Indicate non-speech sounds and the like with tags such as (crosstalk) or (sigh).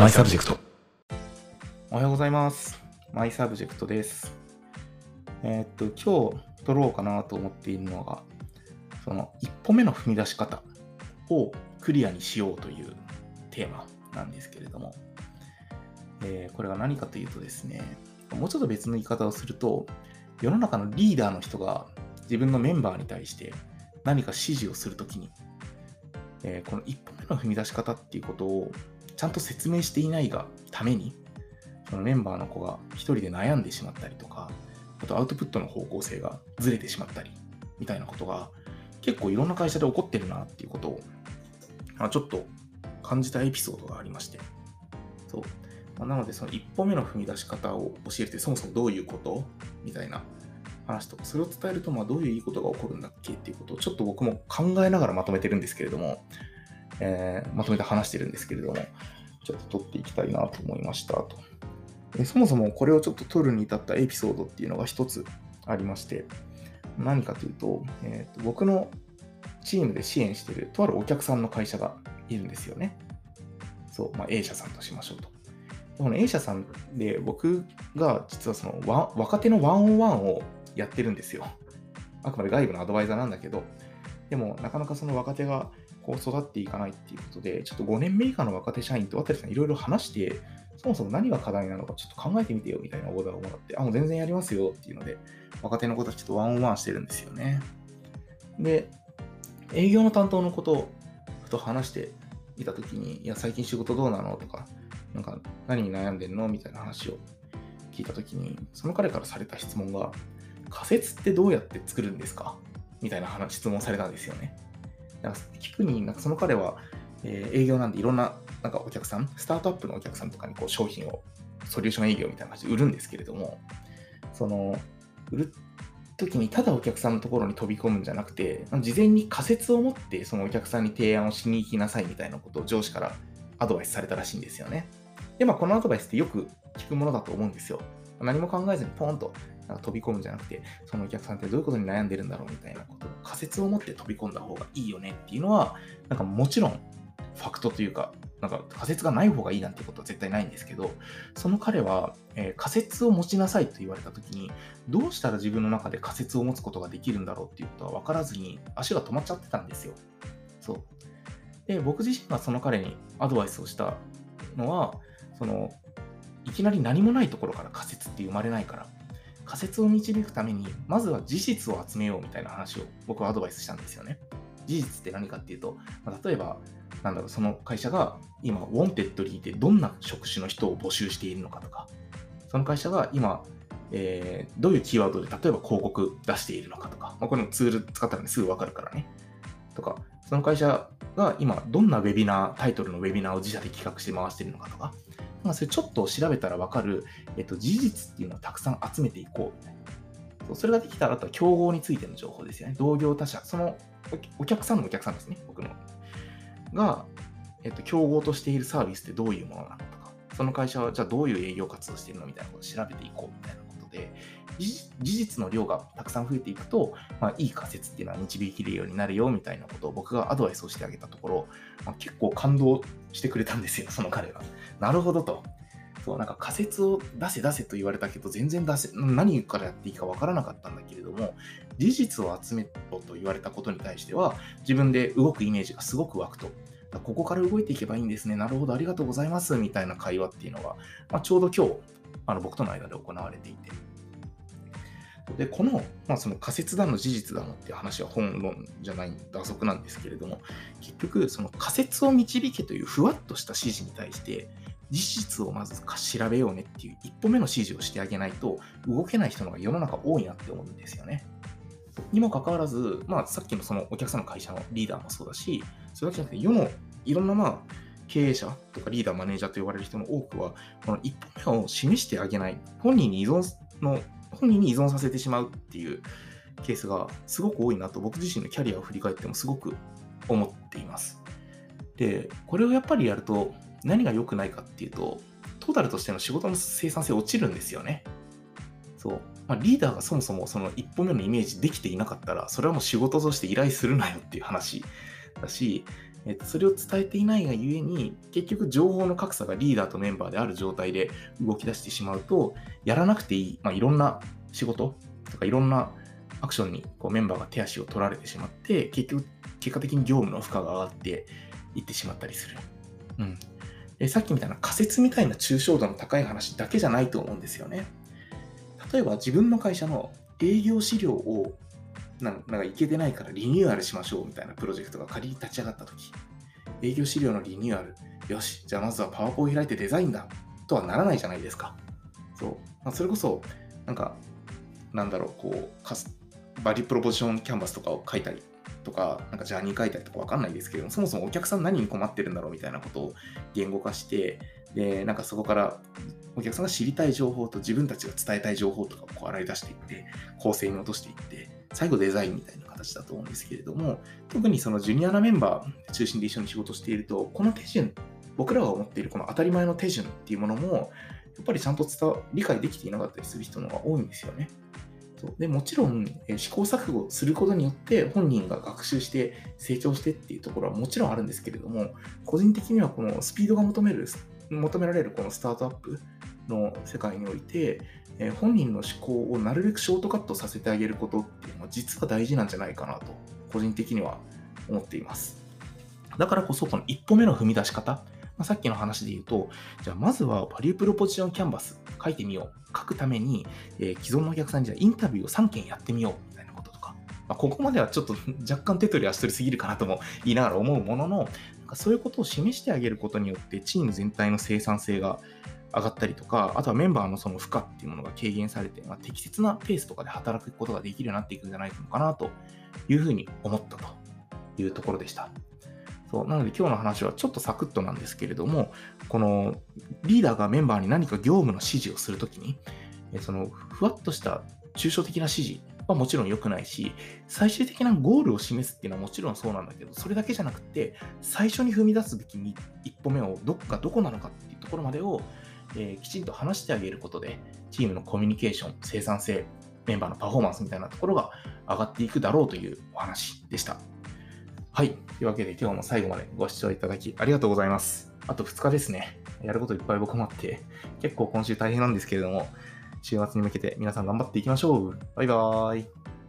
マイサブジェクト。おはようございます。マイサブジェクトです。えーっと、今日撮ろうかなと思っているのが、その一歩目の踏み出し方をクリアにしようというテーマなんですけれども、えーこれが何かというとですね、もうちょっと別の言い方をすると、世の中のリーダーの人が自分のメンバーに対して何か指示をするときに、えーこの一歩目の踏み出し方っていうことをちゃんと説明していないがために、そのメンバーの子が一人で悩んでしまったりとか、あとアウトプットの方向性がずれてしまったり、みたいなことが結構いろんな会社で起こってるなっていうことを、まあ、ちょっと感じたエピソードがありまして。そう。まあなので、その一歩目の踏み出し方を教えてそもそもどういうこと？みたいな話とか、それを伝えると、まあどういういいことが起こるんだっけっていうことをちょっと僕も考えながらまとめてるんですけれども、えーまとめて話してるんですけれども、ちょっと取っていきたいなと思いましたと。でそもそもこれをちょっと取るに至ったエピソードっていうのが一つありまして、何かというと、えーと僕のチームで支援してるとあるお客さんの会社がいるんですよね。そう、まあ、A 社さんとしましょうと。この A 社さんで僕が実はその若手のワンオンワンをやってるんですよ。あくまで外部のアドバイザーなんだけど、でもなかなかその若手がこう育っていかないっていうことで、ちょっと5年目以下の若手社員と渡さんいろいろ話して、そもそも何が課題なのかちょっと考えてみてよみたいなオーダーをもらって、あ、もう全然やりますよっていうので、若手の子たちとワンオンワンしてるんですよね。で、営業の担当のことをふと話していたときに、いや、最近仕事どうなのとか、なんか何に悩んでんのみたいな話を聞いたときに、その彼からされた質問が、仮説ってどうやって作るんですか？みたいな話質問されたんですよね。なんか聞くに、なんかその彼は、えー営業なんでいろんななんかお客さん、スタートアップのお客さんとかにこう商品を、ソリューション営業みたいな感じで売るんですけれども、その、売る時にただお客さんのところに飛び込むんじゃなくて、事前に仮説を持ってそのお客さんに提案をしに行きなさいみたいなことを上司からアドバイスされたらしいんですよね。で、まあこのアドバイスってよく聞くものだと思うんですよ。何も考えずにポンとなんか飛び込むんじゃなくて、そのお客さんってどういうことに悩んでるんだろうみたいなことを仮説を持って飛び込んだ方がいいよねっていうのは、なんかもちろんファクトというか、なんか仮説がない方がいいなんてことは絶対ないんですけど、その彼は、えー仮説を持ちなさいと言われたときに、どうしたら自分の中で仮説を持つことができるんだろうっていうことは分からずに足が止まっちゃってたんですよ。そう。で、僕自身がその彼にアドバイスをしたのは、その、いきなり何もないところから仮説って生まれないから、仮説を導くために、まずは事実を集めようみたいな話を僕はアドバイスしたんですよね。事実って何かっていうと、まあ例えば、なんだろう、その会社が今、 Wantedly でどんな職種の人を募集しているのかとか、その会社が今、えーどういうキーワードで例えば広告出しているのかとか、まあ、これもツール使ったら、ね、すぐわかるからね。とか、その会社が今どんなウェビナー、タイトルのウェビナーを自社で企画して回しているのかとか、まあ、それちょっと調べたらわかる、えっと、事実っていうのをたくさん集めていこうみたいな。そうそれができたら、あとは競合についての情報ですよね。同業他社、そのお客さんのお客さんですね、僕の。が、えっと、競合としているサービスってどういうものなのとか、その会社はじゃあどういう営業活動しているのみたいなことを調べていこうみたいなことで、事実の量がたくさん増えていくと、まあ、いい仮説っていうのは導きるようになるよみたいなことを僕がアドバイスをしてあげたところ、まあ、結構感動してくれたんですよ、(laughs) その彼が。なるほどと。そう、なんか仮説を出せ出せと言われたけど、全然出せ、何からやっていいかわからなかったんだけれども、事実を集めろと言われたことに対しては、自分で動くイメージがすごく湧くと。ここから動いていけばいいんですね。なるほど、ありがとうございます。みたいな会話っていうのが、まあ、ちょうど今日、あの僕との間で行われていて。で、この、まあ、その仮説だの事実だのっていう話は本論じゃない打足なんですけれども、結局、その仮説を導けというふわっとした指示に対して、事実をまず調べようねっていう一歩目の指示をしてあげないと、動けない人のが世の中多いなって思うんですよね。にもかかわらず、まあ、さっきのそのお客さんの会社のリーダーもそうだし、それだけじゃなくて、世のいろんなまあ経営者とかリーダー、マネージャーと呼ばれる人の多くは、この一歩目を示してあげない、本人に依存の、本人に依存させてしまうっていうケースがすごく多いなと、僕自身のキャリアを振り返ってもすごく思っています。で、これをやっぱりやると、何が良くないかっていうと、トータルとしての仕事の生産性落ちるんですよね。そう。まあ、リーダーがそもそもその一歩目のイメージできていなかったら、それはもう仕事として依頼するなよっていう話だし、えっと、それを伝えていないがゆえに、結局情報の格差がリーダーとメンバーである状態で動き出してしまうと、やらなくていい、まあ、いろんな仕事とかいろんなアクションにこうメンバーが手足を取られてしまって、結局、結果的に業務の負荷が上がっていってしまったりする。うん。でさっきみたいな仮説みたいな抽象度の高い話だけじゃないと思うんですよね。例えば自分の会社の営業資料をなんかいけてないからリニューアルしましょうみたいなプロジェクトが仮に立ち上がったとき、営業資料のリニューアル、よし、じゃあまずはパワポを開いてデザインだとはならないじゃないですか。そう。まあ、それこそ、なんか、なんだろう、こう、バリプロポジションキャンバスとかを書いたりとか、なんかジャーニー書いたりとかわかんないですけども、そもそもお客さん何に困ってるんだろうみたいなことを言語化して、で、なんかそこからお客さんが知りたい情報と自分たちが伝えたい情報とかをこう洗い出していって、構成に落としていって、最後デザインみたいな形だと思うんですけれども、特にそのジュニアなメンバー中心で一緒に仕事していると、この手順、僕らが思っているこの当たり前の手順っていうものも、やっぱりちゃんと伝理解できていなかったりする人の方が多いんですよね。そうでもちろん、え試行錯誤することによって本人が学習して成長してっていうところはもちろんあるんですけれども、個人的にはこのスピードが求める求められるこのスタートアップの世界において、え本人の思考をなるべくショートカットさせてあげることっていうのは実は大事なんじゃないかなと、個人的には思っています。だからこそ、この一歩目の踏み出し方、まあ、さっきの話で言うと、じゃあまずはバリュープロポジションキャンバス書いてみよう。書くために、えー、既存のお客さんにじゃあインタビューを3件やってみようみたいなこととか、まあ、ここまではちょっと (laughs) 若干手取り足取りすぎるかなとも言いながら思うものの、なんかそういうことを示してあげることによってチーム全体の生産性が上がったりとか、あとはメンバーのその負荷っていうものが軽減されて、まあ、適切なペースとかで働くことができるようになっていくんじゃないのかなというふうに思ったというところでした。そうなので今日の話はちょっとサクッとなんですけれども、このリーダーがメンバーに何か業務の指示をするときに、そのふわっとした抽象的な指示はもちろん良くないし、最終的なゴールを示すっていうのはもちろんそうなんだけど、それだけじゃなくて、最初に踏み出すべき一歩目をどっかどこなのかっていうところまでをえー、きちんと話してあげることで、チームのコミュニケーション、生産性、メンバーのパフォーマンスみたいなところが上がっていくだろうというお話でした。はい。というわけで今日も最後までご視聴いただきありがとうございます。あと2日ですね。やることいっぱい僕もあって、結構今週大変なんですけれども、週末に向けて皆さん頑張っていきましょう。バイバーイ。